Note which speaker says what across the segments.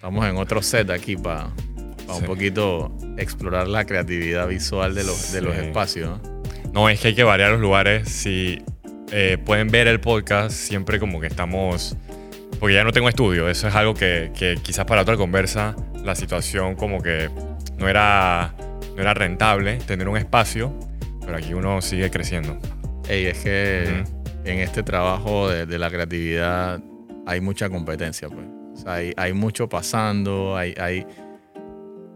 Speaker 1: Estamos en otro set aquí para un poquito explorar la creatividad visual de los, de los espacios. ¿no?
Speaker 2: no, es que hay que variar los lugares. Si eh, pueden ver el podcast, siempre como que estamos... Porque ya no tengo estudio, eso es algo que, que quizás para otra conversa la situación como que no era, no era rentable tener un espacio, pero aquí uno sigue creciendo.
Speaker 1: Ey, es que en este trabajo de, de, la creatividad hay mucha competencia, pues. O sea, hay, hay mucho pasando, hay, hay...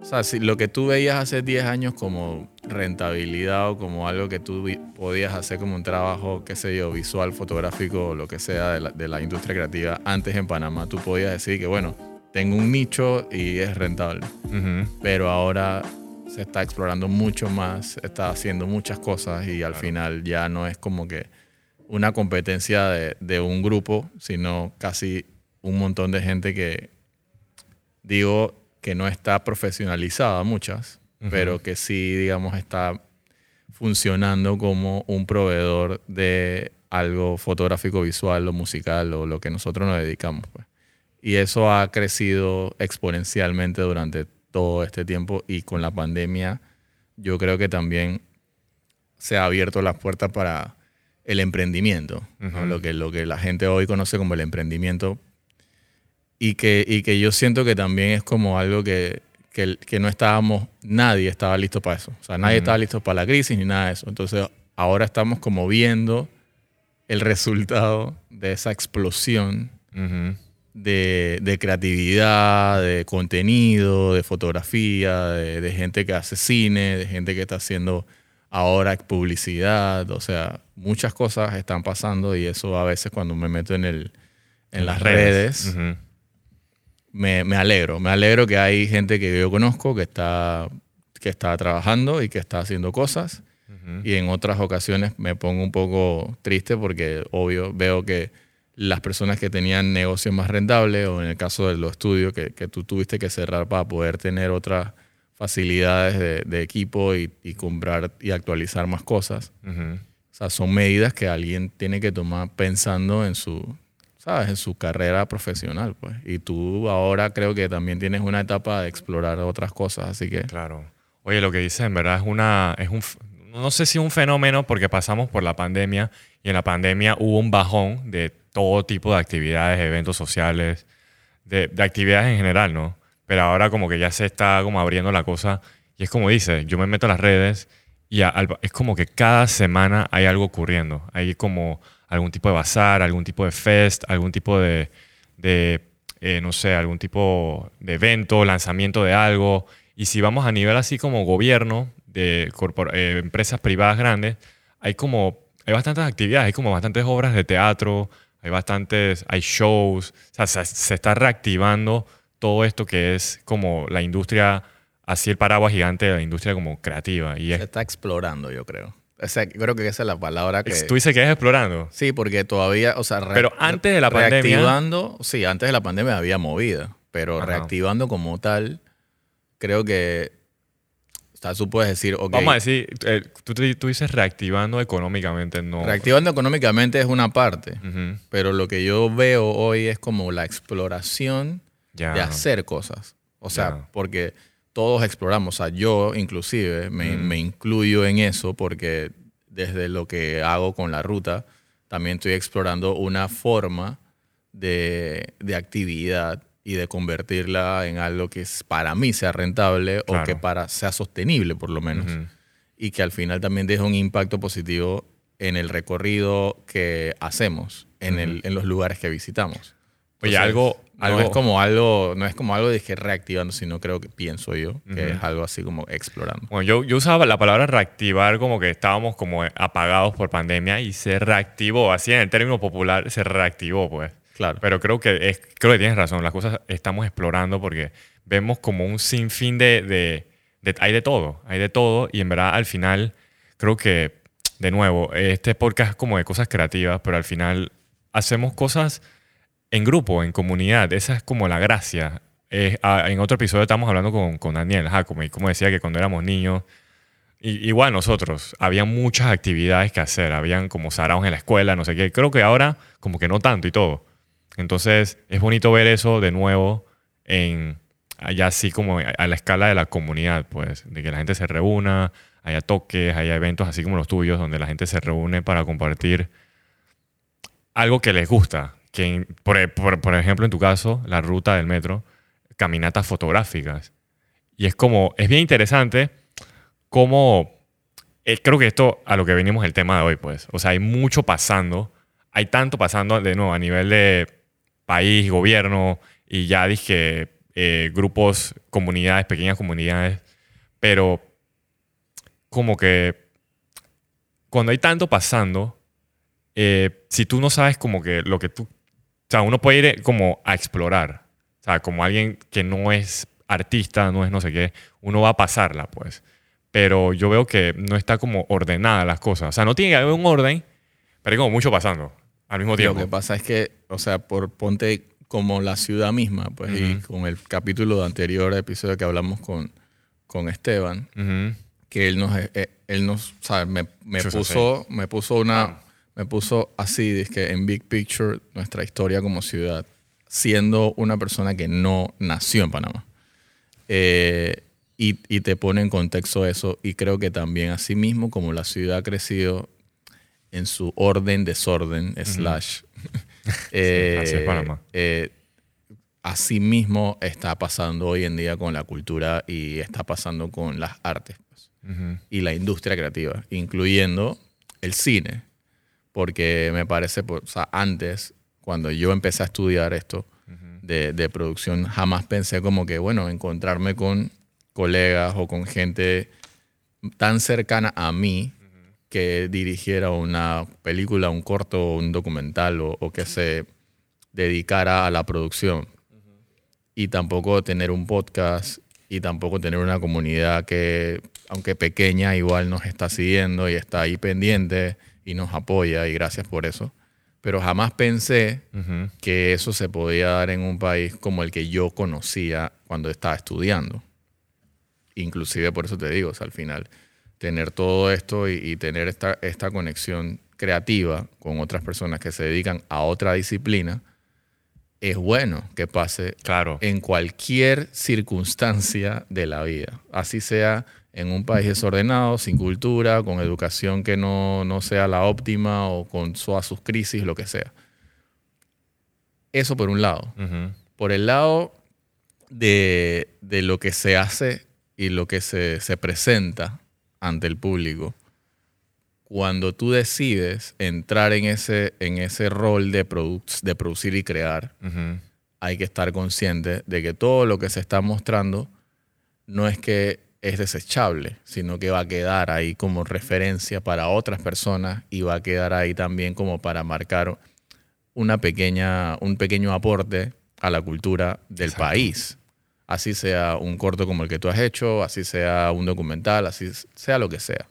Speaker 1: O sea, si lo que tú veías hace 10 años como rentabilidad o como algo que tú podías hacer como un trabajo, qué sé yo, visual, fotográfico o lo que sea de la, de la industria creativa, antes en Panamá tú podías decir que, bueno, tengo un nicho y es rentable. Pero ahora se está explorando mucho más, se está haciendo muchas cosas y al final ya no es como que una competencia de, de, un grupo, sino casi un montón de gente que, digo, que no está profesionalizada, muchas, pero que sí, digamos, está funcionando como un proveedor de algo fotográfico, visual o musical o lo que nosotros nos dedicamos. Pues. Y eso ha crecido exponencialmente durante todo este tiempo y con la pandemia yo creo que también se ha abierto las puertas para el emprendimiento, lo, que, lo que la gente hoy conoce como el emprendimiento y que, y que yo siento que también es como algo que, que, que no estábamos, nadie estaba listo para eso, o sea, nadie estaba listo para la crisis ni nada de eso. Entonces ahora estamos como viendo el resultado de esa explosión de, de, creatividad, de contenido, de fotografía, de, de, gente que hace cine, de gente que está haciendo ahora publicidad, o sea, muchas cosas están pasando y eso a veces cuando me meto en, el, en las redes, redes uh -huh. Me, me, alegro, me alegro que hay gente que yo conozco que está, que está trabajando y que está haciendo cosas uh -huh. y en otras ocasiones me pongo un poco triste porque obvio veo que las personas que tenían negocios más rentables o en el caso de los estudios que, que tú tuviste que cerrar para poder tener otras facilidades de, de equipo y, y, comprar y actualizar más cosas. Uh -huh. O sea, son medidas que alguien tiene que tomar pensando en su, ¿sabes? En su carrera profesional, pues. Y tú ahora creo que también tienes una etapa de explorar otras cosas, así que...
Speaker 2: Claro. Oye, lo que dices en verdad es una... Es un, no sé si un fenómeno porque pasamos por la pandemia y en la pandemia hubo un bajón de todo tipo de actividades, eventos sociales, de, de, actividades en general, ¿no? Pero ahora como que ya se está como abriendo la cosa y es como dice, yo me meto a las redes y es como que cada semana hay algo ocurriendo. Hay como algún tipo de bazar, algún tipo de fest, algún tipo de, de eh, no sé, algún tipo de evento, lanzamiento de algo. Y si vamos a nivel así como gobierno, de eh, empresas privadas grandes, hay como, hay bastantes actividades, hay como bastantes obras de teatro, hay bastantes, hay shows, o sea, se, se, está reactivando todo esto que es como la industria, así el paraguas gigante de la industria como creativa. Y
Speaker 1: se
Speaker 2: es,
Speaker 1: está explorando, yo creo. O sea, creo que esa es la palabra que...
Speaker 2: ¿Tú dices que es explorando?
Speaker 1: Sí, porque todavía, o sea...
Speaker 2: Pero antes de la pandemia...
Speaker 1: Reactivando, sí, antes de la pandemia había movida, pero Ajá. reactivando como tal, creo que o sea, tú puedes decir,
Speaker 2: Vamos a decir, eh, tú, tú, dices reactivando económicamente, no.
Speaker 1: Reactivando económicamente es una parte, uh -huh. pero lo que yo veo hoy es como la exploración ya. de hacer cosas. O sea, ya. porque todos exploramos, o sea, yo inclusive me, mm. me, incluyo en eso porque desde lo que hago con la ruta, también estoy explorando una forma de, de actividad y de convertirla en algo que para mí sea rentable claro. o que para sea sostenible por lo menos. Uh -huh. Y que al final también deje un impacto positivo en el recorrido que hacemos, en, uh -huh. el, en los lugares que visitamos.
Speaker 2: Oye, algo,
Speaker 1: algo, no es como algo, no es como algo de que reactivando, sino creo que pienso yo que uh -huh. es algo así como explorando.
Speaker 2: Bueno, yo, yo usaba la palabra reactivar como que estábamos como apagados por pandemia y se reactivó, así en el término popular, se reactivó, pues.
Speaker 1: Claro.
Speaker 2: Pero creo que, es, creo que tienes razón, las cosas estamos explorando porque vemos como un sinfín de, de, de, Hay de todo, hay de todo y en verdad al final creo que, de nuevo, este podcast es como de cosas creativas, pero al final hacemos cosas en grupo, en comunidad, esa es como la gracia. Eh, en otro episodio estamos hablando con, con Daniel Jacome y como decía que cuando éramos niños, igual nosotros, había muchas actividades que hacer, habían como saraos en la escuela, no sé qué, creo que ahora como que no tanto y todo. Entonces es bonito ver eso de nuevo en allá así como a la escala de la comunidad, pues, de que la gente se reúna, haya toques, haya eventos así como los tuyos, donde la gente se reúne para compartir algo que les gusta. Que, por, por, ejemplo, en tu caso, la ruta del metro, caminatas fotográficas. Y es como, es bien interesante cómo, eh, creo que esto a lo que venimos el tema de hoy, pues. O sea, hay mucho pasando, hay tanto pasando de nuevo a nivel de país, gobierno, y ya dije, eh, grupos, comunidades, pequeñas comunidades, pero como que cuando hay tanto pasando, eh, si tú no sabes como que lo que tú, sea, uno puede ir como a explorar, o sea, como alguien que no es artista, no es no sé qué, uno va a pasarla, pues. Pero yo veo que no está como ordenada las cosas. O sea, no tiene que haber un orden, pero hay como mucho pasando al mismo tiempo.
Speaker 1: Lo que pasa es que, o sea, por ponte como la ciudad misma, pues, y con el capítulo anterior, episodio que hablamos con, con Esteban, que él nos, eh, él nos, ¿sabes? Me, me puso, me puso una, ah. Me puso así, que en Big Picture, nuestra historia como ciudad, siendo una persona que no nació en Panamá. Eh, y, y, te pone en contexto eso, y creo que también así mismo como la ciudad ha crecido en su orden, desorden, slash. eh, así es Panamá. Eh, así mismo está pasando hoy en día con la cultura y está pasando con las artes y la industria creativa, incluyendo el cine. Porque me parece, o sea, antes, cuando yo empecé a estudiar esto de, producción, jamás pensé como que, bueno, encontrarme con colegas o con gente tan cercana a mí que dirigiera una película, un corto, un documental o, o que se dedicara a la producción. Y tampoco tener un podcast y tampoco tener una comunidad que, aunque pequeña, igual nos está siguiendo y está ahí pendiente y nos apoya y gracias por eso. Pero jamás pensé que eso se podía dar en un país como el que yo conocía cuando estaba estudiando. Inclusive por eso te digo, al final, tener todo esto y, y tener esta, esta conexión creativa con otras personas que se dedican a otra disciplina, es bueno que pase
Speaker 2: claro.
Speaker 1: en cualquier circunstancia de la vida. Así sea en un país desordenado, sin cultura, con educación que no, sea la óptima o con todas sus crisis, lo que sea. Eso por un lado. Por el lado de, lo que se hace y lo que se, se presenta ante el público cuando tú decides entrar en ese, en ese rol de, de producir y crear, hay que estar consciente de que todo lo que se está mostrando no es que es desechable, sino que va a quedar ahí como referencia para otras personas y va a quedar ahí también como para marcar una pequeña, un pequeño aporte a la cultura del país. Así sea un corto como el que tú has hecho, así sea un documental, así sea lo que sea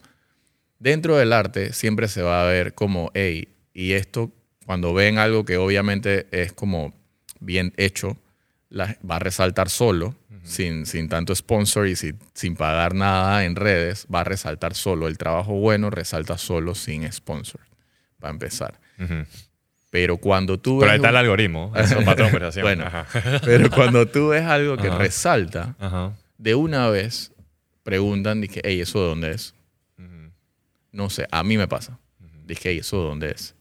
Speaker 1: dentro del arte siempre se va a ver como, hey, y esto, cuando ven algo que obviamente es como bien hecho, va a resaltar solo, sin, sin, tanto sponsor y sin, sin, pagar nada en redes, va a resaltar solo. El trabajo bueno resalta solo sin sponsor, para empezar. Pero cuando tú
Speaker 2: Pero ahí está el algoritmo, es un patrón
Speaker 1: bueno, pero cuando tú ves algo que resalta, de una vez preguntan, dije, hey, ¿eso de dónde es? No sé, a mí me pasa. Dije, ¿y eso dónde es?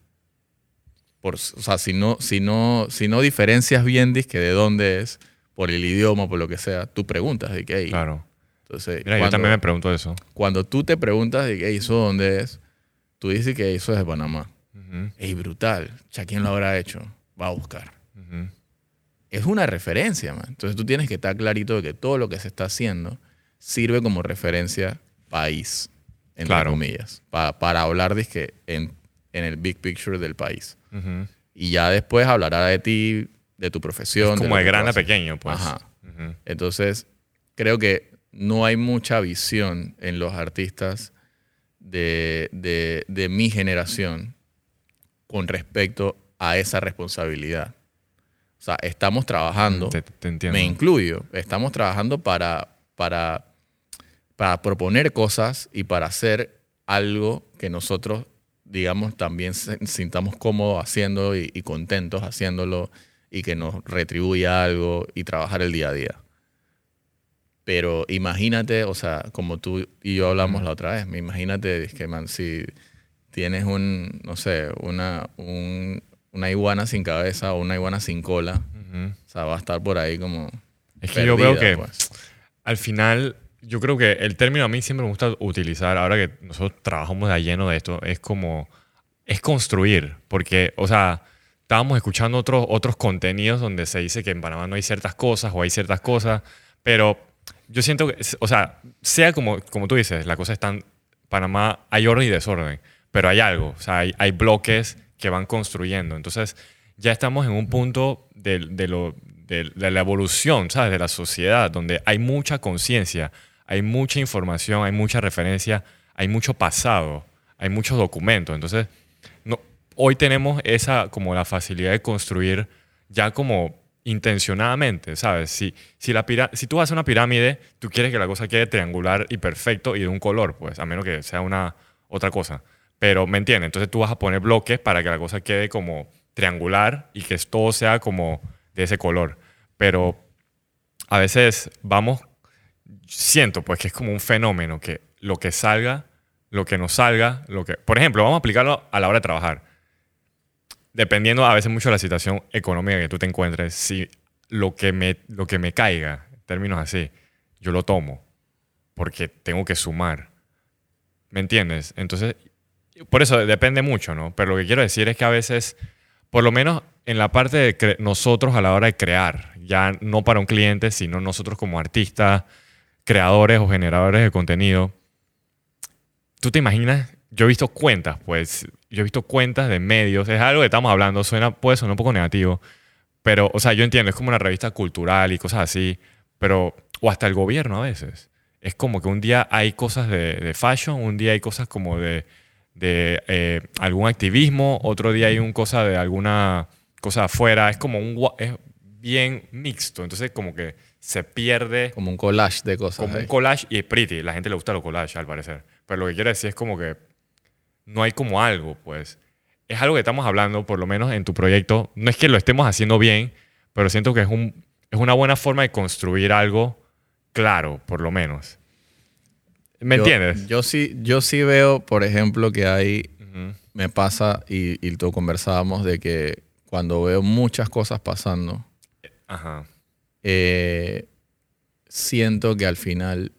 Speaker 1: Por, o sea, si no, si, no, si no diferencias bien dije, de dónde es, por el idioma, por lo que sea, tú preguntas de qué.
Speaker 2: Claro. Entonces, yo también me pregunto eso.
Speaker 1: Cuando tú te preguntas de qué, ¿eso dónde es? Tú dices que eso es de Panamá. Es brutal. ¿Ya quién lo habrá hecho? Va a buscar. Es una referencia, man. Entonces tú tienes que estar clarito de que todo lo que se está haciendo sirve como referencia país entre comillas, para hablar de que en, en, el big picture del país. Y ya después hablará de ti, de tu profesión.
Speaker 2: como de, grande a pequeño, pues. Ajá.
Speaker 1: Entonces, creo que no hay mucha visión en los artistas de, de, de mi generación con respecto a esa responsabilidad. O sea, estamos trabajando, me incluyo, estamos trabajando para, para para proponer cosas y para hacer algo que nosotros, digamos, también sintamos cómodos haciendo y, contentos haciéndolo y que nos retribuya algo y trabajar el día a día. Pero imagínate, o sea, como tú y yo hablamos la otra vez, imagínate que, man, si tienes un, no sé, una, un, una iguana sin cabeza o una iguana sin cola, o sea, va a estar por ahí como...
Speaker 2: Es que yo veo que
Speaker 1: pues.
Speaker 2: al final, yo creo que el término a mí siempre me gusta utilizar, ahora que nosotros trabajamos de lleno de esto, es como, es construir, porque, o sea, estábamos escuchando otros, otros contenidos donde se dice que en Panamá no hay ciertas cosas o hay ciertas cosas, pero yo siento que, o sea, sea como, como tú dices, la cosa está en Panamá, hay orden y desorden, pero hay algo, o sea, hay, hay bloques que van construyendo. Entonces, ya estamos en un punto de, de, lo, de, de la evolución, ¿sabes? De la sociedad, donde hay mucha conciencia, hay mucha información, hay mucha referencia, hay mucho pasado, hay muchos documentos. Entonces, hoy tenemos esa como la facilidad de construir ya como intencionadamente, ¿sabes? Si, si, la si tú haces una pirámide, tú quieres que la cosa quede triangular y perfecto y de un color, pues, a menos que sea una otra cosa. Pero, ¿me entiendes? Entonces tú vas a poner bloques para que la cosa quede como triangular y que todo sea como de ese color. Pero a veces vamos, siento pues que es como un fenómeno que lo que salga, lo que nos salga, lo que... Por ejemplo, vamos a aplicarlo a la hora de trabajar. Dependiendo a veces mucho de la situación económica que tú te encuentres, si lo que me, lo que me caiga, en términos así, yo lo tomo porque tengo que sumar. ¿Me entiendes? Entonces, por eso depende mucho, ¿no? Pero lo que quiero decir es que a veces, por lo menos en la parte de nosotros a la hora de crear, ya no para un cliente, sino nosotros como artistas, creadores o generadores de contenido, tú te imaginas, yo he visto cuentas, pues, yo he visto cuentas de medios, es algo que estamos hablando, suena, puede sonar un poco negativo, pero, o sea, yo entiendo, es como una revista cultural y cosas así, pero, o hasta el gobierno a veces. Es como que un día hay cosas de, de fashion, un día hay cosas como de, de eh, algún activismo, otro día hay un cosa de alguna cosa afuera, es como un, es bien mixto, entonces como que se pierde
Speaker 1: Como un collage de cosas.
Speaker 2: como un
Speaker 1: ahí.
Speaker 2: collage y es pretty. La gente le gusta los collages, al parecer. Pero lo que quiero decir es como que no hay como algo, pues. Es algo que estamos hablando, por lo menos en tu proyecto. No es que lo estemos haciendo bien, pero siento que es, un, es una buena forma de construir algo claro, por lo menos. ¿Me
Speaker 1: Yo-
Speaker 2: entiendes?
Speaker 1: Yo sí, yo sí veo, por ejemplo, que hay, me pasa, y, y tú conversábamos de que cuando veo muchas cosas pasando,
Speaker 2: Ajá.
Speaker 1: eh, siento que al final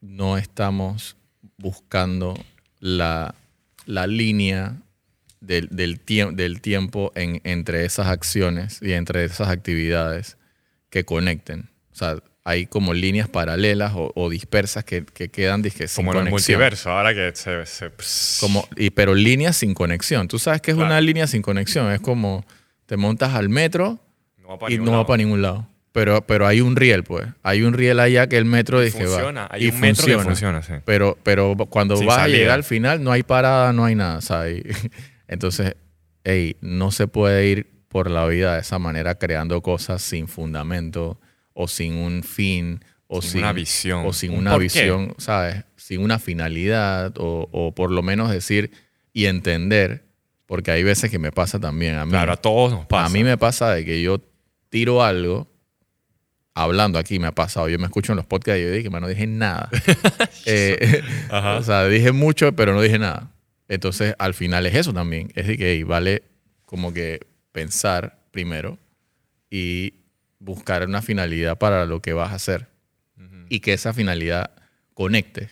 Speaker 1: no estamos buscando la, la línea del, del, tiemp- del tiempo en- entre esas acciones y entre esas actividades que conecten. O sea, hay como líneas paralelas o, o dispersas que, que quedan dizque, sin
Speaker 2: Como en el
Speaker 1: conexión.
Speaker 2: multiverso, ahora que se... se-
Speaker 1: Como, y, pero líneas sin conexión. Tú sabes que es
Speaker 2: Claro.
Speaker 1: una línea sin conexión. Es como te montas al metro
Speaker 2: no
Speaker 1: y no va para ningún lado. Pero, pero hay un riel, pues. Hay un riel allá que el metro dice que va.
Speaker 2: Funciona. Hay
Speaker 1: y
Speaker 2: un metro que funciona, sí.
Speaker 1: Pero, pero cuando
Speaker 2: Sin
Speaker 1: vas a llegar al final, no hay parada, no hay nada. ¿sabes? Entonces, hey, no se puede ir por la vida de esa manera creando cosas sin fundamento o sin un fin o
Speaker 2: Sin
Speaker 1: sin,
Speaker 2: una visión.
Speaker 1: o sin
Speaker 2: Un
Speaker 1: una visión, ¿sabes? Sin una finalidad o, o por lo menos decir y entender, porque hay veces que me pasa también a mí.
Speaker 2: Claro, a todos nos pasa.
Speaker 1: A mí me pasa de que yo tiro algo, hablando aquí me ha pasado, yo me escucho en los podcasts y yo dije, no dije nada. Eh, o sea, dije mucho, pero no dije nada. Entonces, al final es eso también. Es de que hey, vale como que pensar primero y buscar una finalidad para lo que vas a hacer. Y que esa finalidad conecte.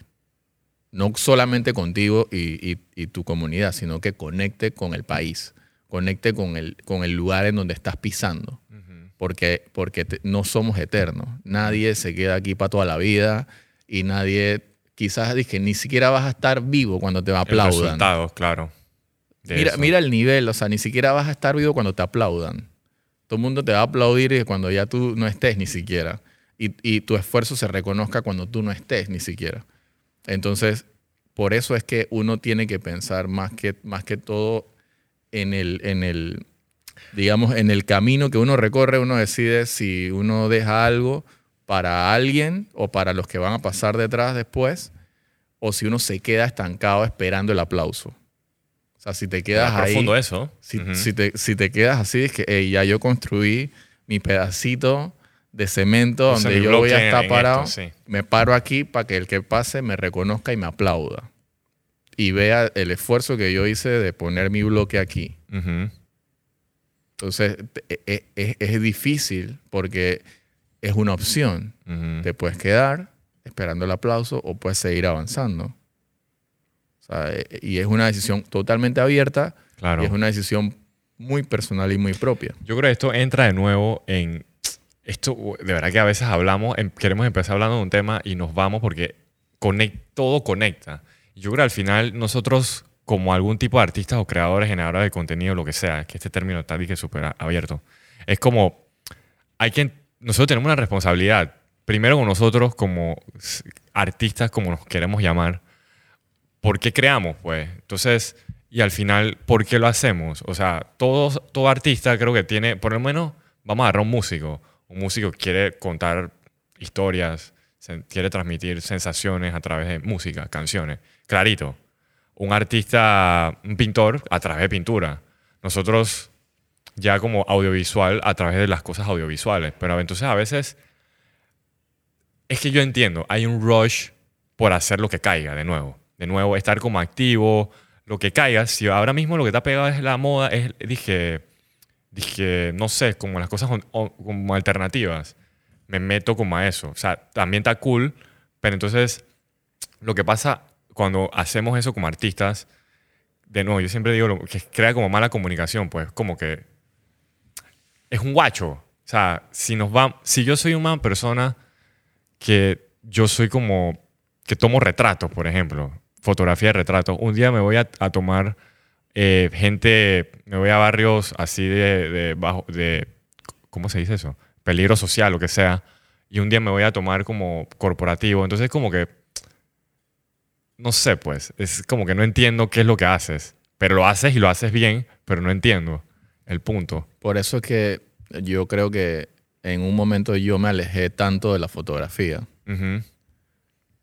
Speaker 1: No solamente contigo y, y- y tu comunidad, sino que conecte con el país. Conecte con el, con el lugar en donde estás pisando
Speaker 2: Ujú.
Speaker 1: Porque, porque te- no somos eternos. Nadie se queda aquí para toda la vida y nadie, quizás dije, ni siquiera vas a estar vivo cuando te
Speaker 2: El
Speaker 1: aplaudan.
Speaker 2: resultado, claro.
Speaker 1: Mira, mira el nivel, o sea, ni siquiera vas a estar vivo cuando te aplaudan. Todo el mundo te va a aplaudir cuando ya tú no estés ni siquiera. Y, y tu esfuerzo se reconozca cuando tú no estés ni siquiera. Entonces, por eso es que uno tiene que pensar más que, más que todo en el, en el, digamos, en el camino que uno recorre, uno decide si uno deja algo para alguien o para los que van a pasar detrás después, o si uno se queda estancado esperando el aplauso. sea, si te quedas ahí...
Speaker 2: profundo eso.
Speaker 1: Si, te, si te quedas así, es que "Ey, ya yo construí mi pedacito de cemento donde yo voy a estar parado.
Speaker 2: esto, sí.
Speaker 1: Me paro aquí para que el que pase me reconozca y me aplauda. Y vea el esfuerzo que yo hice de poner mi bloque aquí. Entonces, te- e- e- es, es difícil porque es una opción.
Speaker 2: Ujú.
Speaker 1: Te puedes quedar esperando el aplauso o puedes seguir avanzando. O sea, e- y es una decisión totalmente abierta
Speaker 2: Claro.
Speaker 1: y es una decisión muy personal y muy propia.
Speaker 2: Yo creo que esto entra de nuevo en... Esto, de verdad que a veces hablamos, em- queremos empezar hablando de un tema y nos vamos porque conec- todo conecta. Yo creo que al final nosotros, como algún tipo de artistas o creadores, generadores de contenido, lo que sea, que este término está dije súper abierto, es como, hay que, nosotros tenemos una responsabilidad, primero con nosotros como artistas, como nos queremos llamar, ¿por qué creamos? Pues entonces, y al final, ¿por qué lo hacemos? O sea, todo, todo artista creo que tiene, por lo menos, vamos a agarrar un músico. Un músico quiere contar historias, quiere transmitir sensaciones a través de música, canciones. Clarito. Un artista, un pintor, a través de pintura. Nosotros ya como audiovisual, a través de las cosas audiovisuales. Pero entonces a veces es que yo entiendo, hay un rush por hacer lo que caiga de nuevo. De nuevo, estar como activo, lo que caiga. Si ahora mismo lo que está pegado es la moda, es, dije, dije, no sé, como las cosas como alternativas, me meto como a eso. O sea, también está cool, pero entonces lo que pasa cuando hacemos eso como artistas, de nuevo, yo siempre digo que crea como mala comunicación, pues como que es un guacho. O sea, si nos va, si yo soy una persona que yo soy como que tomo retratos, por ejemplo, fotografía de retratos. Un día me voy a, a tomar eh, gente, me voy a barrios así de, de bajo, de, ¿cómo se dice eso? Peligro social, lo que sea. Y un día me voy a tomar como corporativo. Entonces como que, no sé, pues, es como que no entiendo qué es lo que haces. Pero lo haces y lo haces bien, pero no entiendo el punto.
Speaker 1: Por eso es que yo creo que en un momento yo me alejé tanto de la fotografía.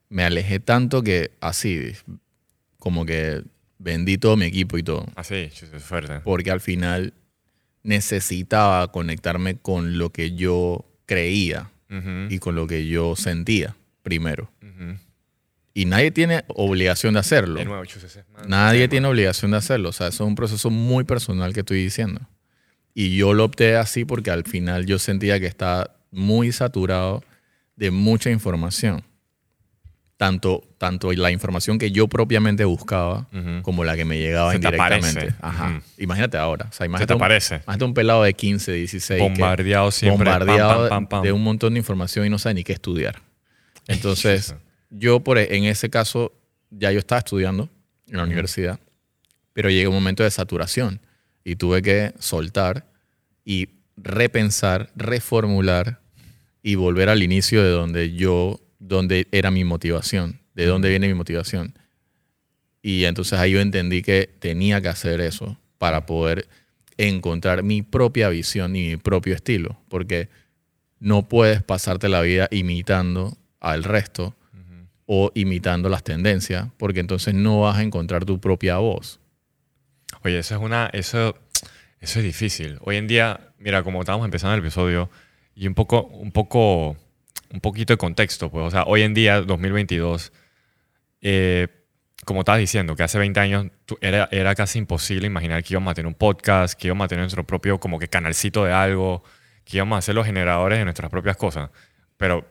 Speaker 1: Me alejé tanto que así, como que vendí todo mi equipo y todo.
Speaker 2: Así, chis, es fuerte.
Speaker 1: Porque al final necesitaba conectarme con lo que yo creía y con lo que yo sentía primero. Y nadie tiene obligación de hacerlo.
Speaker 2: De nuevo,
Speaker 1: Nadie tiene obligación de hacerlo. O sea, eso es un proceso muy personal que estoy diciendo. Y yo lo opté así porque al final yo sentía que estaba muy saturado de mucha información. Tanto, tanto la información que yo propiamente buscaba como la que me llegaba
Speaker 2: Se te
Speaker 1: indirectamente. Ajá. Imagínate ahora. O sea,
Speaker 2: Se
Speaker 1: imagínate
Speaker 2: te
Speaker 1: un, imagínate un pelado de 15, 16. que-
Speaker 2: Bombardeado siempre. pam,
Speaker 1: bombardeado
Speaker 2: pam, pam, pam.
Speaker 1: de un montón de información y no sabe ni qué estudiar. Entonces. Yo por, e, en ese caso, ya yo estaba estudiando en la universidad, pero llegó un momento de saturación y tuve que soltar y repensar, reformular y volver al inicio de donde yo, donde era mi motivación, de dónde viene mi motivación. Y entonces ahí yo entendí que tenía que hacer eso para poder encontrar mi propia visión y mi propio estilo, porque no puedes pasarte la vida imitando al resto o imitando las tendencias, porque entonces no vas a encontrar tu propia voz.
Speaker 2: Oye, eso es una. Eso, eso es difícil. Hoy en día, mira, como estábamos empezando el episodio, y un poco, un poco, un poquito de contexto, pues. O sea, hoy en día, 2022, eh, como estabas diciendo, que hace 20 años era, era casi imposible imaginar que íbamos a tener un podcast, que íbamos a tener nuestro propio como que canalcito de algo, que íbamos a ser los generadores de nuestras propias cosas. Pero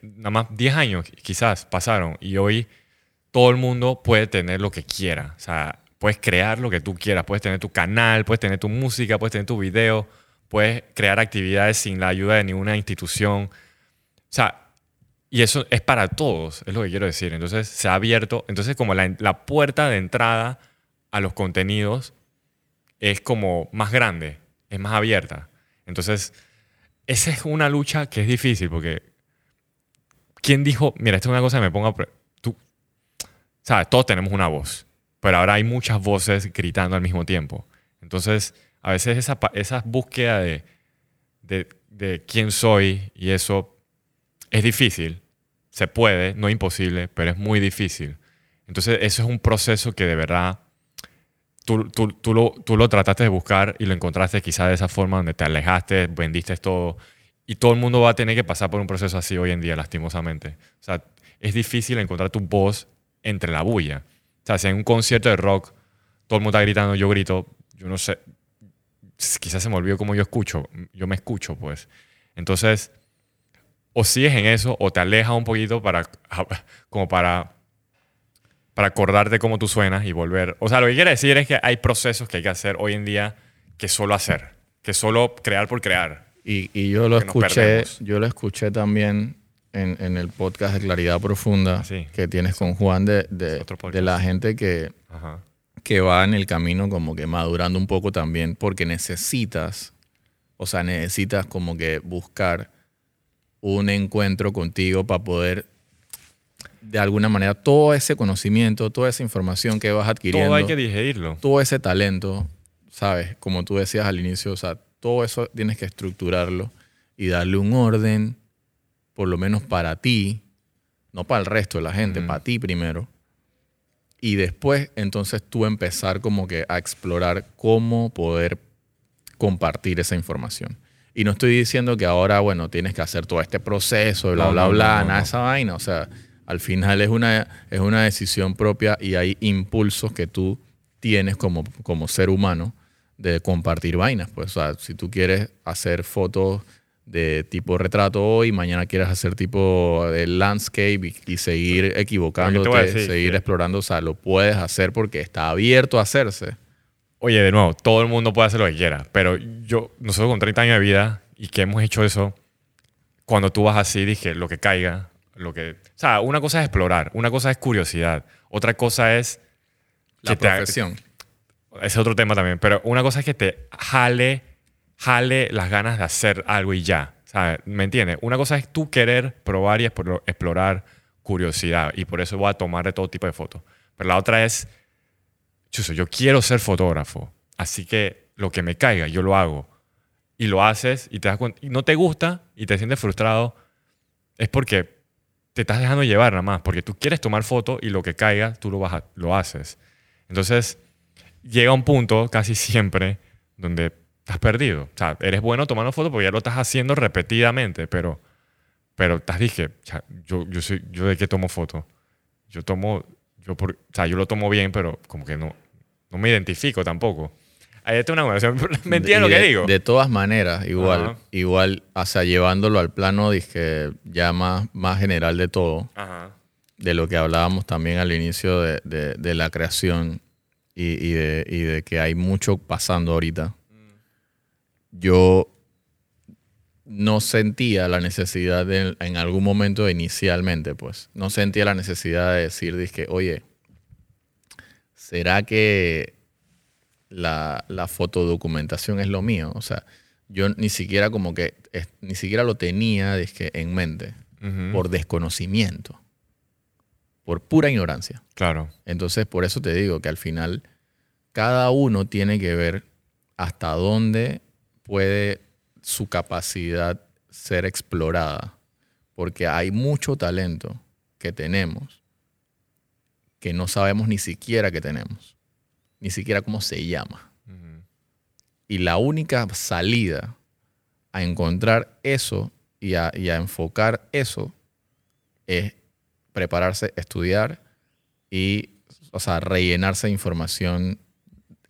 Speaker 2: nada más 10 años quizás pasaron y hoy todo el mundo puede tener lo que quiera. O sea, puedes crear lo que tú quieras. Puedes tener tu canal, puedes tener tu música, puedes tener tu video, puedes crear actividades sin la ayuda de ninguna institución. O sea, y eso es para todos, es lo que quiero decir. Entonces se ha abierto, entonces como la, la puerta de entrada a los contenidos es como más grande, es más abierta. Entonces, esa es una lucha que es difícil porque ¿quién dijo, mira, esto es una cosa que me pongo a... pre- Tú, sabes, todos tenemos una voz, pero ahora hay muchas voces gritando al mismo tiempo. Entonces, a veces esa, esa búsqueda de, de, quién soy y eso es difícil. Se puede, no imposible, pero es muy difícil. Entonces, eso es un proceso que de verdad tú, lo, tú lo trataste de buscar y lo encontraste quizá de esa forma donde te alejaste, vendiste todo. Y todo el mundo va a tener que pasar por un proceso así hoy en día, lastimosamente. O sea, es difícil encontrar tu voz entre la bulla. O sea, si en un concierto de rock todo el mundo está gritando, yo grito, yo no sé, quizás se me olvidó cómo yo escucho, yo me escucho, pues. Entonces, o sigues en eso o te alejas un poquito para, como para, para acordarte cómo tú suenas y volver. O sea, lo que quiere decir es que hay procesos que hay que hacer hoy en día que solo hacer, que solo crear por crear.
Speaker 1: Y, y yo lo escuché, yo lo escuché también en, en, el podcast de Claridad Profunda que tienes con Juan de, de, de la gente que, que va en el camino como que madurando un poco también porque necesitas, o sea, necesitas como que buscar un encuentro contigo para poder, de alguna manera, todo ese conocimiento, toda esa información que vas adquiriendo.
Speaker 2: Todo hay que digerirlo.
Speaker 1: Todo ese talento, ¿sabes? Como tú decías al inicio, o sea, todo eso tienes que estructurarlo y darle un orden, por lo menos para ti, no para el resto de la gente, para ti primero. Y después, entonces tú empezar como que a explorar cómo poder compartir esa información. Y no estoy diciendo que ahora, bueno, tienes que hacer todo este proceso, bla, bla, bla, nada de esa vaina. O sea, al final es una, es una decisión propia y hay impulsos que tú tienes como, como ser humano de compartir vainas. Pues, o sea, si tú quieres hacer fotos de tipo retrato hoy, mañana quieres hacer tipo de landscape y, seguir equivocándote, seguir explorando, o sea, lo puedes hacer porque está abierto a hacerse.
Speaker 2: Oye, de nuevo, todo el mundo puede hacer lo que quiera, pero yo, nosotros con 30 años de vida y que hemos hecho eso, cuando tú vas así, dije, lo que caiga, lo que... O sea, una cosa es explorar, una cosa es curiosidad, otra cosa es...
Speaker 1: La profesión.
Speaker 2: ese es otro tema también, pero una cosa es que te jale, jale las ganas de hacer algo y ya. ¿Me entiendes? Una cosa es tú querer probar y explorar curiosidad y por eso voy a tomar de todo tipo de fotos. Pero la otra es yo quiero ser fotógrafo, así que lo que me caiga, yo lo hago. Y lo haces y te das no te gusta y te sientes frustrado, es porque te estás dejando llevar nada más, porque tú quieres tomar foto y lo que caiga, tú lo, vas lo haces. Entonces, llega un punto casi siempre donde estás perdido. O sea, eres bueno tomando fotos porque ya lo estás haciendo repetidamente, pero, pero estás dije, yo, yo, soy, yo de qué tomo foto. Yo tomo yo, por, o sea, yo lo tomo bien, pero como que no, no me identifico tampoco. Ahí está una buena. ¿Me entiendes lo que digo?
Speaker 1: De todas maneras, igual, igual, o sea, llevándolo al plano dije, ya más, más general de todo, de lo que hablábamos también al inicio de, de, la creación y, y, de, y, de, que hay mucho pasando ahorita. Mm. Yo no sentía la necesidad de, en algún momento inicialmente, pues, no sentía la necesidad de decir, dije, oye, ¿será que la, la, fotodocumentación es lo mío? O sea, yo ni siquiera como que, ni siquiera lo tenía dije, en mente, por desconocimiento, por pura ignorancia.
Speaker 2: Claro.
Speaker 1: Entonces, por eso te digo que al final, cada uno tiene que ver hasta dónde puede su capacidad ser explorada, porque hay mucho talento que tenemos que no sabemos ni siquiera que tenemos, ni siquiera cómo se llama. Y la única salida a encontrar eso y a, y a enfocar eso es prepararse, estudiar y, o sea, rellenarse de información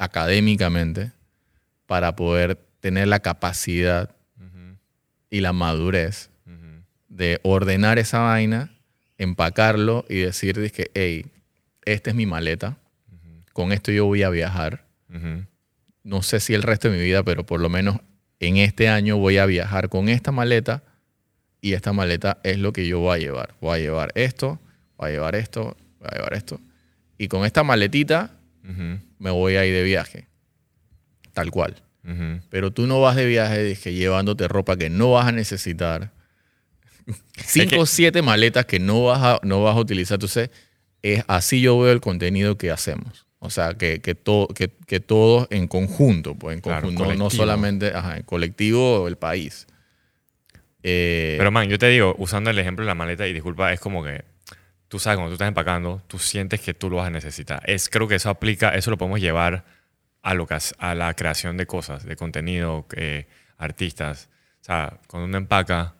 Speaker 1: académicamente para poder tener la capacidad y la madurez de ordenar esa vaina, empacarlo y decir que, hey, esta es mi maleta, con esto yo voy a viajar. No sé si el resto de mi vida, pero por lo menos en este año voy a viajar con esta maleta y esta maleta es lo que yo voy a llevar. Voy a llevar esto, voy a llevar esto, voy a llevar esto. Y con esta maletita me voy a ir de viaje. Tal cual. Pero tú no vas de viaje dije, llevándote ropa que no vas a necesitar. Cinco o siete maletas que no vas, a, no vas a utilizar. Entonces, es así yo veo el contenido que hacemos. O sea, que, que, que, que todos en conjunto, pues en conjunto, no, solamente ajá, en colectivo o el país.
Speaker 2: Eh, Pero, man, yo te digo, usando el ejemplo de la maleta, y disculpa, es como que tú sabes, cuando tú estás empacando, tú sientes que tú lo vas a necesitar. Es, creo que eso aplica, eso lo podemos llevar a, lo que, a la creación de cosas, de contenido, eh, artistas. O sea, cuando uno empaca,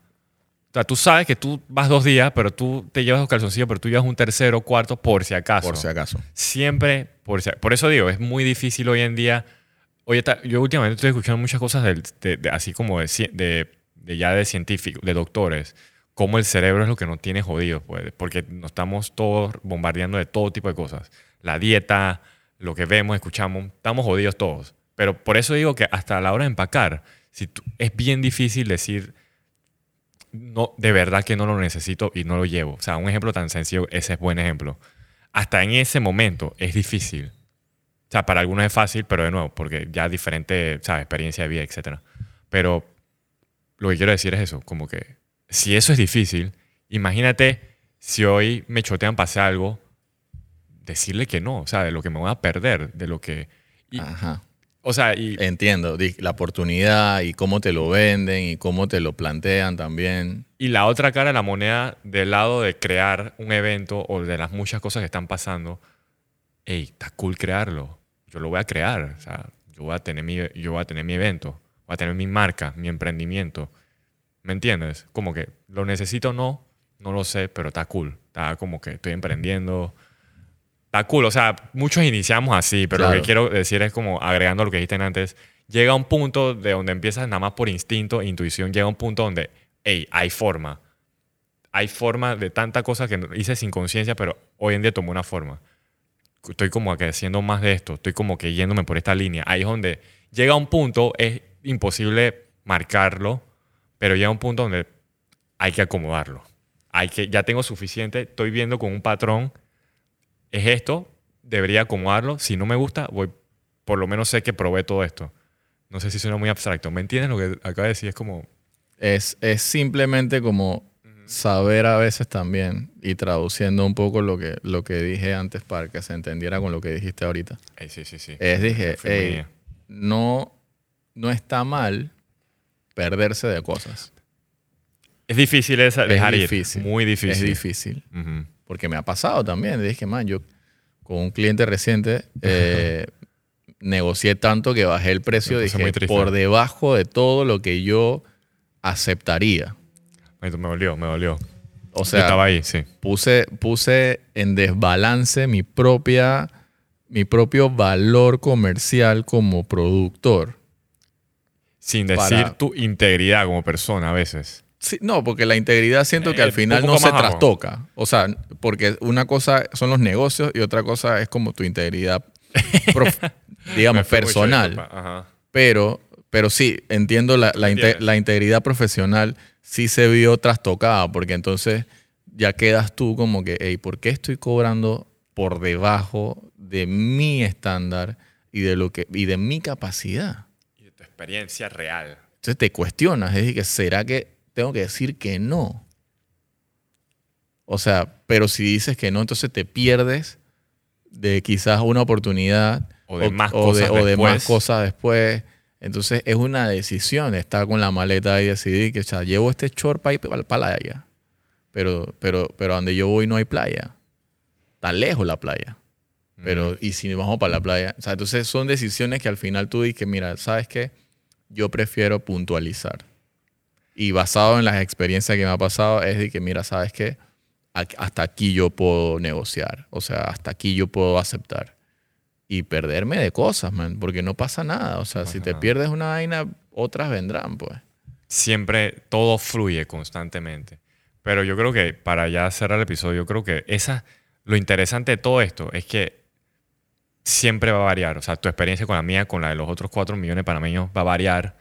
Speaker 2: o sea, tú sabes que tú vas dos días, pero tú te llevas los calzoncillos, pero tú llevas un tercero, cuarto, por si acaso.
Speaker 1: Por si acaso.
Speaker 2: Siempre, por, si- por eso digo, es muy difícil hoy en día. Oye, yo últimamente estoy escuchando muchas cosas del- de, de- así como de- de ya de científicos, de doctores, cómo el cerebro es lo que nos tiene jodidos, pues, porque nos estamos todos bombardeando de todo tipo de cosas. La dieta, lo que vemos, escuchamos, estamos jodidos todos. Pero por eso digo que hasta la hora de empacar, si tú- es bien difícil decir, no, de verdad que no lo necesito y no lo llevo. O sea, un ejemplo tan sencillo, ese es buen ejemplo. Hasta en ese momento es difícil. O sea, para algunos es fácil, pero de nuevo, porque ya diferente, ¿sabes? Experiencia de vida, etc. Pero lo que quiero decir es eso, como que si eso es difícil, imagínate si hoy me chotean hacer algo, decirle que no, o sea, de lo que me voy a perder, de lo que... y-
Speaker 1: Ajá.
Speaker 2: o sea, y,
Speaker 1: Entiendo. La oportunidad y cómo te lo venden y cómo te lo plantean también.
Speaker 2: Y la otra cara de la moneda, del lado de crear un evento o de las muchas cosas que están pasando, hey, está cool crearlo. Yo lo voy a crear. O sea, yo voy a tener mi, yo voy a tener mi evento, voy a tener mi marca, mi emprendimiento. ¿Me entiendes? Como que lo necesito o no, no lo sé, pero está cool. Está como que estoy emprendiendo. Está cool. O sea, muchos iniciamos así, pero lo
Speaker 1: Claro.
Speaker 2: que quiero decir es como agregando lo que dijiste antes, llega un punto de donde empiezas nada más por instinto, intuición, llega un punto donde, hey, hay forma. Hay forma de tanta cosa que hice sin conciencia, pero hoy en día tomó una forma. Estoy como que haciendo más de esto, estoy como que yéndome por esta línea. Ahí es donde llega un punto, es imposible marcarlo, pero llega un punto donde hay que acomodarlo. Hay que, ya tengo suficiente, estoy viendo con un patrón, es esto, debería acomodarlo. Si no me gusta, voy, por lo menos sé que probé todo esto. No sé si suena muy abstracto. ¿Me entiendes lo que acabo de decir? Es como,
Speaker 1: Es, es simplemente como saber a veces también y traduciendo un poco lo que, lo que dije antes para que se entendiera con lo que dijiste ahorita.
Speaker 2: "Ey, sí, sí, sí.
Speaker 1: Es dije, no, no está mal perderse de cosas.
Speaker 2: Es difícil esa, dejar
Speaker 1: es
Speaker 2: ir.
Speaker 1: difícil.
Speaker 2: Muy difícil.
Speaker 1: Es difícil. Porque me ha pasado también. Dije, man, yo con un cliente reciente eh, negocié tanto que bajé el precio. Dije, por debajo de todo lo que yo aceptaría.
Speaker 2: Me dolió, me dolió.
Speaker 1: O sea,
Speaker 2: estaba ahí, sí.
Speaker 1: puse, puse en desbalance mi propia mi propio valor comercial como productor.
Speaker 2: Sin
Speaker 1: para-
Speaker 2: decir tu integridad como persona a veces.
Speaker 1: Sí, no, porque la integridad siento que
Speaker 2: Eh,
Speaker 1: al final
Speaker 2: un
Speaker 1: no se
Speaker 2: abajo.
Speaker 1: trastoca. O sea, porque una cosa son los negocios y otra cosa es como tu integridad, digamos, personal.
Speaker 2: Ajá.
Speaker 1: Pero, pero sí, entiendo la, la, inte-
Speaker 2: Entiendes.
Speaker 1: la integridad profesional sí se vio trastocada, porque entonces ya quedas tú como que, hey, ¿por qué estoy cobrando por debajo de mi estándar y de, lo que, y de mi capacidad?
Speaker 2: Tu experiencia real.
Speaker 1: Entonces te cuestionas, es decir, ¿será que tengo que decir que no? O sea, pero si dices que no, entonces te pierdes de quizás una oportunidad
Speaker 2: O de más
Speaker 1: de-
Speaker 2: cosas
Speaker 1: o de más
Speaker 2: después.
Speaker 1: cosas después. Entonces es una decisión estar con la maleta y decidir que o sea, llevo este short para ir para la playa. Pero, pero, pero donde yo voy no hay playa. Está lejos la playa. Pero, ¿y si vamos para la playa? O sea, entonces son decisiones que al final tú dices, mira, ¿sabes qué? Yo prefiero puntualizar. Y basado en las experiencias que me ha pasado, es de que, mira, ¿sabes qué? Hasta aquí yo puedo negociar. O sea, hasta aquí yo puedo aceptar. Y perderme de cosas, man. Porque no pasa nada. O sea, si
Speaker 2: pasa
Speaker 1: te
Speaker 2: nada.
Speaker 1: pierdes una vaina, otras vendrán, pues.
Speaker 2: Siempre todo fluye constantemente. Pero yo creo que para ya cerrar el episodio, yo creo que esa, lo interesante de todo esto es que siempre va a variar. O sea, tu experiencia con la mía, con la de los otros 4 millones de panameños va a variar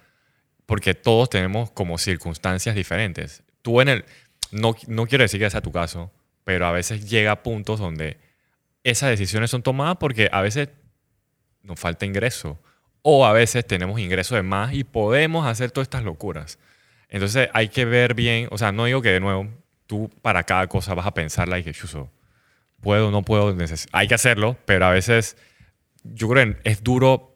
Speaker 2: porque todos tenemos como circunstancias diferentes. Tú en el, no, no quiero decir que sea tu caso, pero a veces llega a puntos donde esas decisiones son tomadas porque a veces nos falta ingreso o a veces tenemos ingreso de más y podemos hacer todas estas locuras. Entonces hay que ver bien, o sea, no digo que de nuevo tú para cada cosa vas a pensarla y que chuzo, puedo, no puedo, hay que hacerlo, pero a veces yo creo que es duro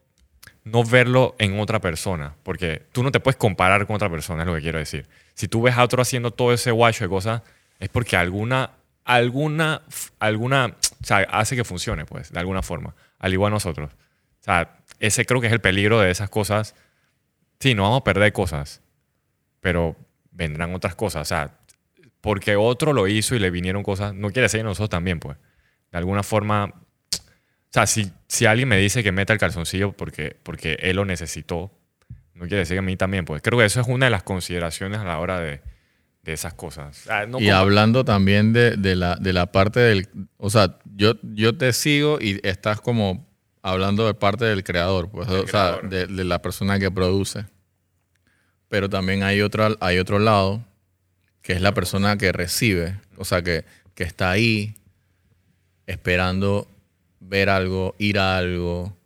Speaker 2: no verlo en otra persona, porque tú no te puedes comparar con otra persona, es lo que quiero decir. Si tú ves a otro haciendo todo ese guacho de cosas, es porque alguna, alguna, alguna, o sea, hace que funcione, pues, de alguna forma, al igual nosotros. O sea, ese creo que es el peligro de esas cosas. Sí, no vamos a perder cosas, pero vendrán otras cosas. O sea, porque otro lo hizo y le vinieron cosas, no quiere decir nosotros también, pues. De alguna forma, o sea, si, si alguien me dice que meta el calzoncillo porque, porque él lo necesitó, no quiere decir que a mí también, pues. Creo que eso es una de las consideraciones a la hora de, de esas cosas. No
Speaker 1: y
Speaker 2: como-
Speaker 1: hablando también de, de la, de la parte del... O sea, yo, yo te sigo y estás como hablando de parte del creador, pues, o sea, de, de la persona que produce. Pero también hay otro, hay otro lado, que es la persona que recibe, o sea, que, que está ahí esperando ver algo, ir a algo,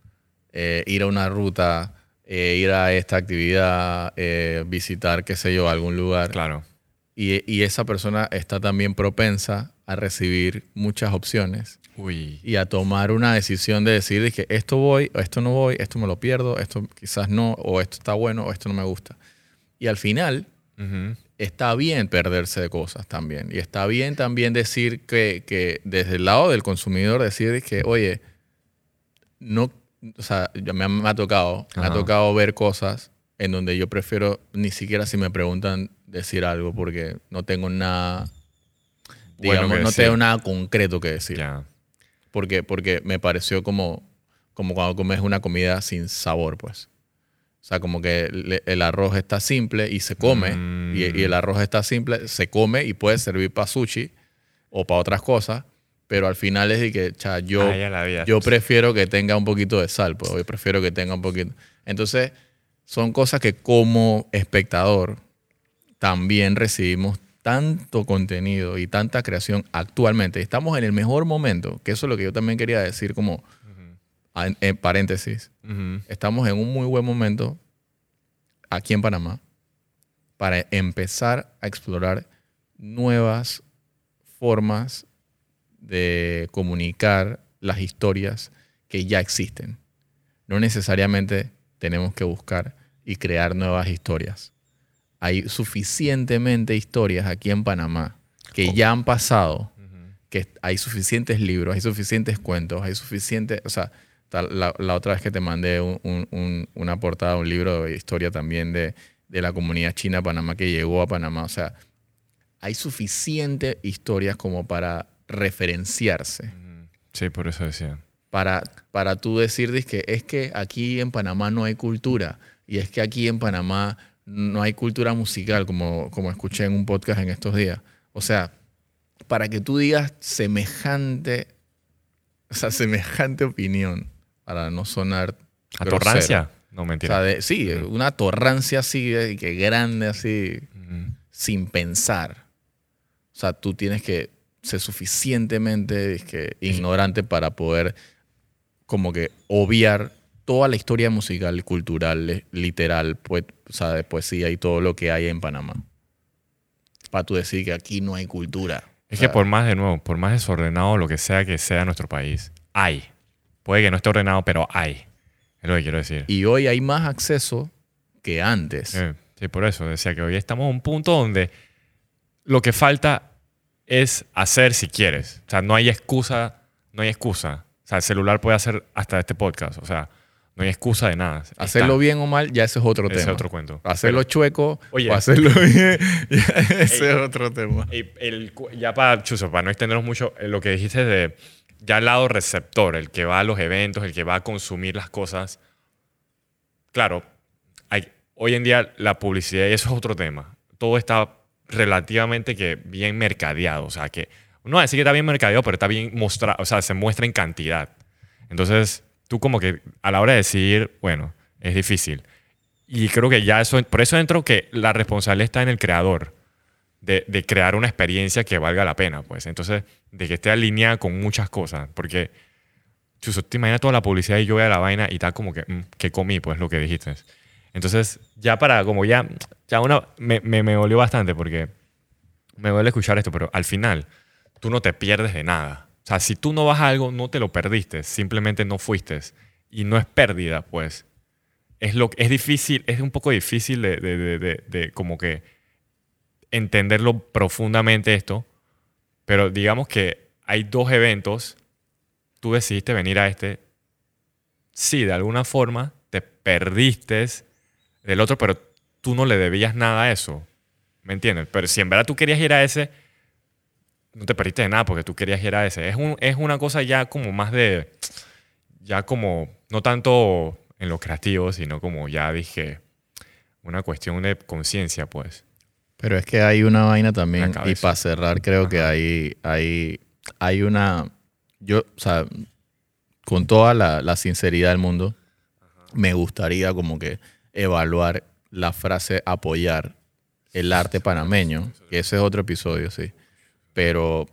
Speaker 1: eh, ir a una ruta, eh, ir a esta actividad, eh, visitar, qué sé yo, algún lugar.
Speaker 2: Claro.
Speaker 1: Y, y esa persona está también propensa a recibir muchas opciones
Speaker 2: Uy.
Speaker 1: y a tomar una decisión de decir que esto voy, o esto no voy, esto me lo pierdo, esto quizás no, o esto está bueno, o esto no me gusta. Y al final. Está bien perderse de cosas también. Y está bien también decir que, que desde el lado del consumidor decir que, oye, no, o sea, me, ha- me ha tocado, me ha tocado ver cosas en donde yo prefiero ni siquiera si me preguntan decir algo porque no tengo nada,
Speaker 2: Bueno
Speaker 1: digamos,
Speaker 2: que
Speaker 1: no
Speaker 2: decir.
Speaker 1: tengo nada concreto que decir.
Speaker 2: Ya.
Speaker 1: Porque, porque me pareció como, como cuando comes una comida sin sabor, pues. O sea, como que el arroz está simple y se come,
Speaker 2: Mm.
Speaker 1: y, y el arroz está simple, se come y puede servir para sushi o para otras cosas, pero al final es de que, cha, yo,
Speaker 2: Ah,
Speaker 1: yo prefiero que tenga un poquito de sal, pues, yo prefiero que tenga un poquito. Entonces, son cosas que como espectador también recibimos tanto contenido y tanta creación actualmente. Estamos en el mejor momento, que eso es lo que yo también quería decir como en, en paréntesis. Estamos en un muy buen momento aquí en Panamá para empezar a explorar nuevas formas de comunicar las historias que ya existen. No necesariamente tenemos que buscar y crear nuevas historias. Hay suficientemente historias aquí en Panamá que ya han pasado, que hay suficientes libros, hay suficientes cuentos, hay suficientes, o sea, la, la otra vez que te mandé un- un- un- una portada de un libro de historia también de, de la comunidad china de Panamá que llegó a Panamá, o sea, hay suficientes historias como para referenciarse
Speaker 2: Sí, por eso decía.
Speaker 1: para, para tú decir que es que aquí en Panamá no hay cultura y es que aquí en Panamá no hay cultura musical, como, como escuché en un podcast en estos días. O sea, para que tú digas semejante, o sea, semejante opinión, para no sonar grosero.
Speaker 2: ¿Atorrancia? No,
Speaker 1: O
Speaker 2: mentira.
Speaker 1: sea, de- sí, una torrancia así, que grande así, sin pensar. O sea, tú tienes que ser suficientemente ignorante para poder como que obviar toda la historia musical, cultural, literal, pues, o sea, de poesía y todo lo que hay en Panamá. Para tú decir que aquí no hay cultura.
Speaker 2: Es
Speaker 1: O sea,
Speaker 2: que por más, de nuevo, por más desordenado lo que sea que sea nuestro país, hay. Puede que no esté ordenado, pero hay. Es lo que quiero decir.
Speaker 1: Y hoy hay más acceso que antes.
Speaker 2: Eh, sí, por eso decía que hoy estamos a un punto donde lo que falta es hacer si quieres. O sea, no hay excusa, no hay excusa. O sea, el celular puede hacer hasta este podcast. O sea, no hay excusa de nada. Está.
Speaker 1: Hacerlo bien o mal, ya ese es otro
Speaker 2: Ese es
Speaker 1: tema.
Speaker 2: otro cuento.
Speaker 1: Hacerlo chueco
Speaker 2: Oye.
Speaker 1: o hacerlo bien, ya ese es otro tema.
Speaker 2: El cu- ya para, Chuzo, para no extendernos mucho, eh, lo que dijiste de ya el lado receptor, el que va a los eventos, el que va a consumir las cosas. Claro, hay, hoy en día la publicidad, y eso es otro tema, todo está relativamente que bien mercadeado. O sea, que no decir que está bien mercadeado, pero está bien mostrado, o sea, se muestra en cantidad. Entonces, tú como que a la hora de decidir, bueno, es difícil. Y creo que ya eso, por eso entro que la responsabilidad está en el creador de, de crear una experiencia que valga la pena, pues. Entonces, de que esté alineada con muchas cosas. Porque, chuso, te imaginas toda la publicidad y yo voy a la vaina y está como que, mm, que comí, pues, lo que dijiste. Entonces, ya para, como ya, ya una, me, me, me dolió bastante porque me duele escuchar esto, pero al final, tú no te pierdes de nada. O sea, si tú no vas a algo, no te lo perdiste, simplemente no fuiste. Y no es pérdida, pues. Es, lo, es difícil, es un poco difícil de, de, de- de como que entenderlo profundamente esto, pero digamos que hay dos eventos, tú decidiste venir a este, sí, de alguna forma perdiste del otro, pero tú no le debías nada a eso. ¿Me entiendes? Pero si en verdad tú querías ir a ese, no te perdiste de nada porque tú querías ir a ese. Es, un, es una cosa ya como más de, ya como, no tanto en lo creativo, sino como ya dije, una cuestión de conciencia, pues.
Speaker 1: Pero es que hay una vaina también, y para cerrar, creo que hay, hay, hay una, yo, o sea, con toda la, sinceridad del mundo, me gustaría como que evaluar la frase apoyar el arte panameño, que ese es otro episodio, sí. Pero,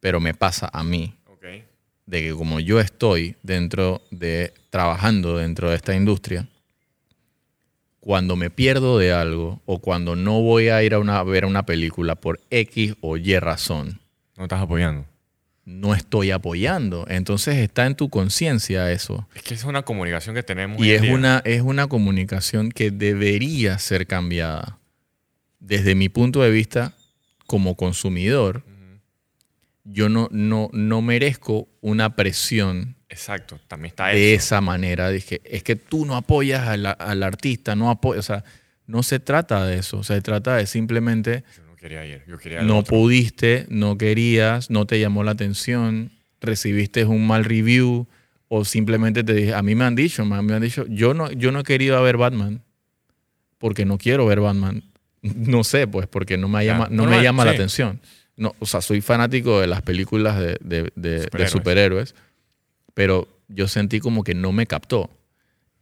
Speaker 1: pero me pasa a mí de que como yo estoy dentro de, trabajando dentro de esta industria, cuando me pierdo de algo o cuando no voy a ir a, una, ver una película por X o Y razón.
Speaker 2: No estás apoyando.
Speaker 1: No estoy apoyando. Entonces está en tu conciencia eso.
Speaker 2: Es que es una comunicación que tenemos.
Speaker 1: Y es una, es una comunicación que debería ser cambiada. Desde mi punto de vista como consumidor, yo no, no, no merezco una presión
Speaker 2: Exacto, también está
Speaker 1: de esa manera. Dije, es que tú no apoyas al, artista, no apoyas, o sea, no se trata de eso, se trata de simplemente...
Speaker 2: Yo no quería ir, yo quería
Speaker 1: No pudiste, no querías, no te llamó la atención, recibiste un mal review o simplemente te dije, a mí me han dicho, me han dicho, yo no, yo no he querido ver Batman porque no quiero ver Batman. No sé, pues, porque no me llama, no me llama la atención. No, o sea, soy fanático de las películas de, de superhéroes pero yo sentí como que no me captó.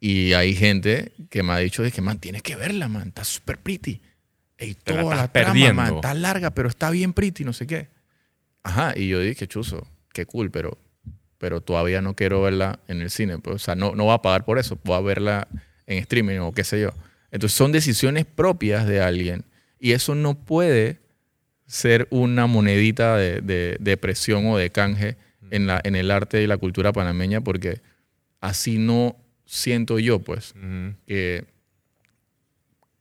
Speaker 1: Y hay gente que me ha dicho, es que, man, tienes que verla, man, está súper pretty. Y toda la, trama, man, está larga, pero está bien pretty, no sé qué. Ajá, y yo dije, chuzo, qué cool, pero, pero todavía no quiero verla en el cine. Pues, o sea, no, no voy a pagar por eso, voy a verla en streaming o qué sé yo. Entonces son decisiones propias de alguien y eso no puede ser una monedita de, de, de presión o de canje en, la, en el arte y la cultura panameña porque así no siento yo, pues, que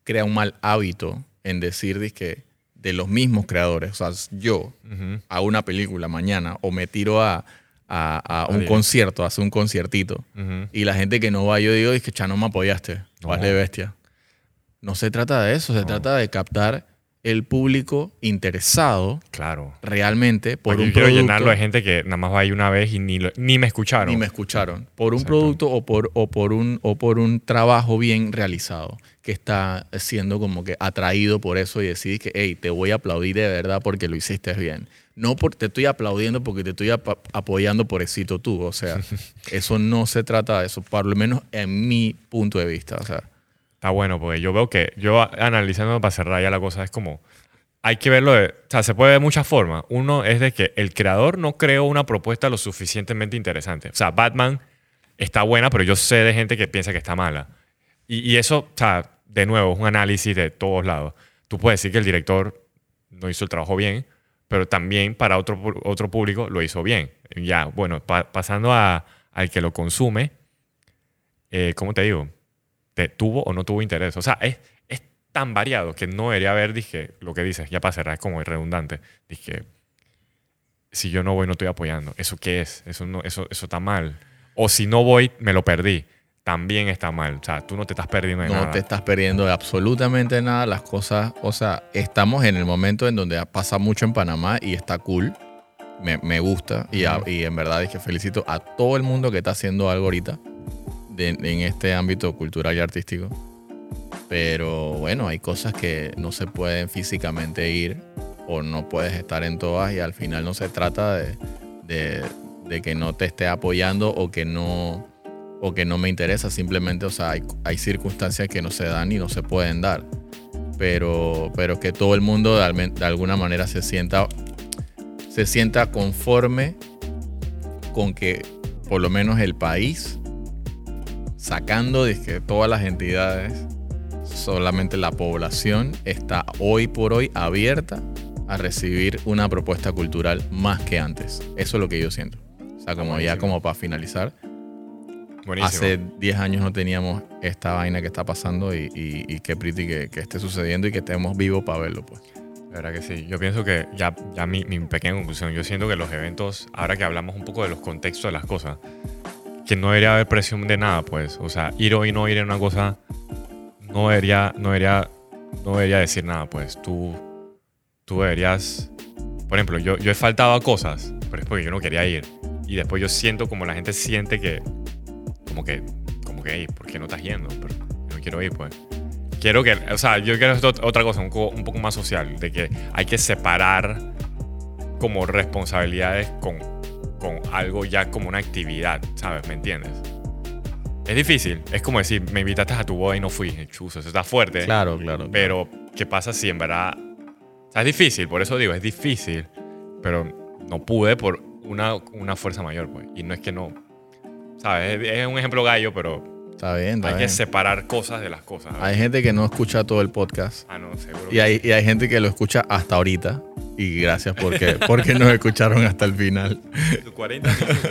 Speaker 1: crea un mal hábito en decir que de los mismos creadores, o sea, yo hago una película mañana o me tiro a, a, un concierto, hace un conciertito, y la gente que no va, yo digo, es que ya no me apoyaste, no. de bestia. No se trata de eso, se trata de captar el público interesado
Speaker 2: claro.
Speaker 1: realmente por un
Speaker 2: quiero llenarlo de gente que nada más va ahí una vez y ni, ni me escucharon.
Speaker 1: Ni me escucharon. Por un producto o por, o, por un, o por un trabajo bien realizado que está siendo como que atraído por eso y decís que, hey, te voy a aplaudir de verdad porque lo hiciste bien. No porque te estoy aplaudiendo porque te estoy apoyando por éxito tú. O sea, eso no se trata de eso, por lo menos en mi punto de vista. O sea,
Speaker 2: Está bueno, porque yo veo que, yo analizando para cerrar ya la cosa, es como, hay que verlo de, o sea, se puede de muchas formas. Uno es de que el creador no creó una propuesta lo suficientemente interesante. O sea, Batman está buena, pero yo sé de gente que piensa que está mala. Y, y eso, o sea, de nuevo, es un análisis de todos lados. Tú puedes decir que el director no hizo el trabajo bien, pero también para otro, otro público lo hizo bien. Ya, bueno, pasando a, al que lo consume, eh, ¿cómo te digo? Tuvo o no tuvo interés. O sea, es, es tan variado que no debería haber, dije, lo que dices, ya para cerrar, es como redundante. Dije, si yo no voy, no estoy apoyando. ¿Eso qué es? Eso, no, eso, eso está mal. O si no voy, me lo perdí. También está mal. O sea, tú no te estás perdiendo de nada.
Speaker 1: No te estás perdiendo de absolutamente nada. Las cosas, o sea, estamos en el momento en donde pasa mucho en Panamá y está cool. Me, me gusta. Y, y en verdad es que felicito a todo el mundo que está haciendo algo ahorita en este ámbito cultural y artístico. Pero bueno, hay cosas que no se pueden físicamente ir o no puedes estar en todas y al final no se trata de, de, que no te esté apoyando o que no, o que no me interesa. Simplemente, o sea, hay, hay, circunstancias que no se dan y no se pueden dar. Pero, pero que todo el mundo de, de alguna manera se sienta, se sienta conforme con que por lo menos el país sacando de que todas las entidades, solamente la población está hoy por hoy abierta a recibir una propuesta cultural más que antes. Eso es lo que yo siento. O sea, como ya como para finalizar. Hace 10 años no teníamos esta vaina que está pasando y, qué pretty que, esté sucediendo y que estemos vivos para verlo, pues.
Speaker 2: La verdad que sí. Yo pienso que ya, ya mi, mi pequeña conclusión, yo siento que los eventos, ahora que hablamos un poco de los contextos de las cosas, que no debería haber presión de nada, pues. O sea, ir o no ir en una cosa no debería, no debería, no debería decir nada, pues. Tú, tú deberías... Por ejemplo, yo, yo he faltado a cosas, pero es porque yo no quería ir. Y después yo siento como la gente siente que... Como que... Como que, ¿por qué no estás yendo? Pero no quiero ir, pues. Quiero que... O sea, yo quiero otra cosa, un poco, un poco más social. De que hay que separar como responsabilidades con, con algo ya como una actividad, ¿sabes? ¿Me entiendes? Es difícil. Es como decir, me invitaste a tu boda y no fui. Chuzo, eso está fuerte.
Speaker 1: Claro, claro.
Speaker 2: Pero, ¿qué pasa si en verdad... O sea, es difícil, por eso digo, es difícil. Pero no pude por una, una fuerza mayor, pues. Y no es que no... ¿Sabes? Es, es un ejemplo gallo, pero
Speaker 1: Está bien, está
Speaker 2: hay
Speaker 1: bien.
Speaker 2: que separar cosas de las cosas.
Speaker 1: Hay gente que no escucha todo el podcast.
Speaker 2: Ah, no, seguro.
Speaker 1: Y hay, y hay gente que lo escucha hasta ahorita. Y gracias porque, porque nos escucharon hasta el final.
Speaker 2: que- 40 minutos.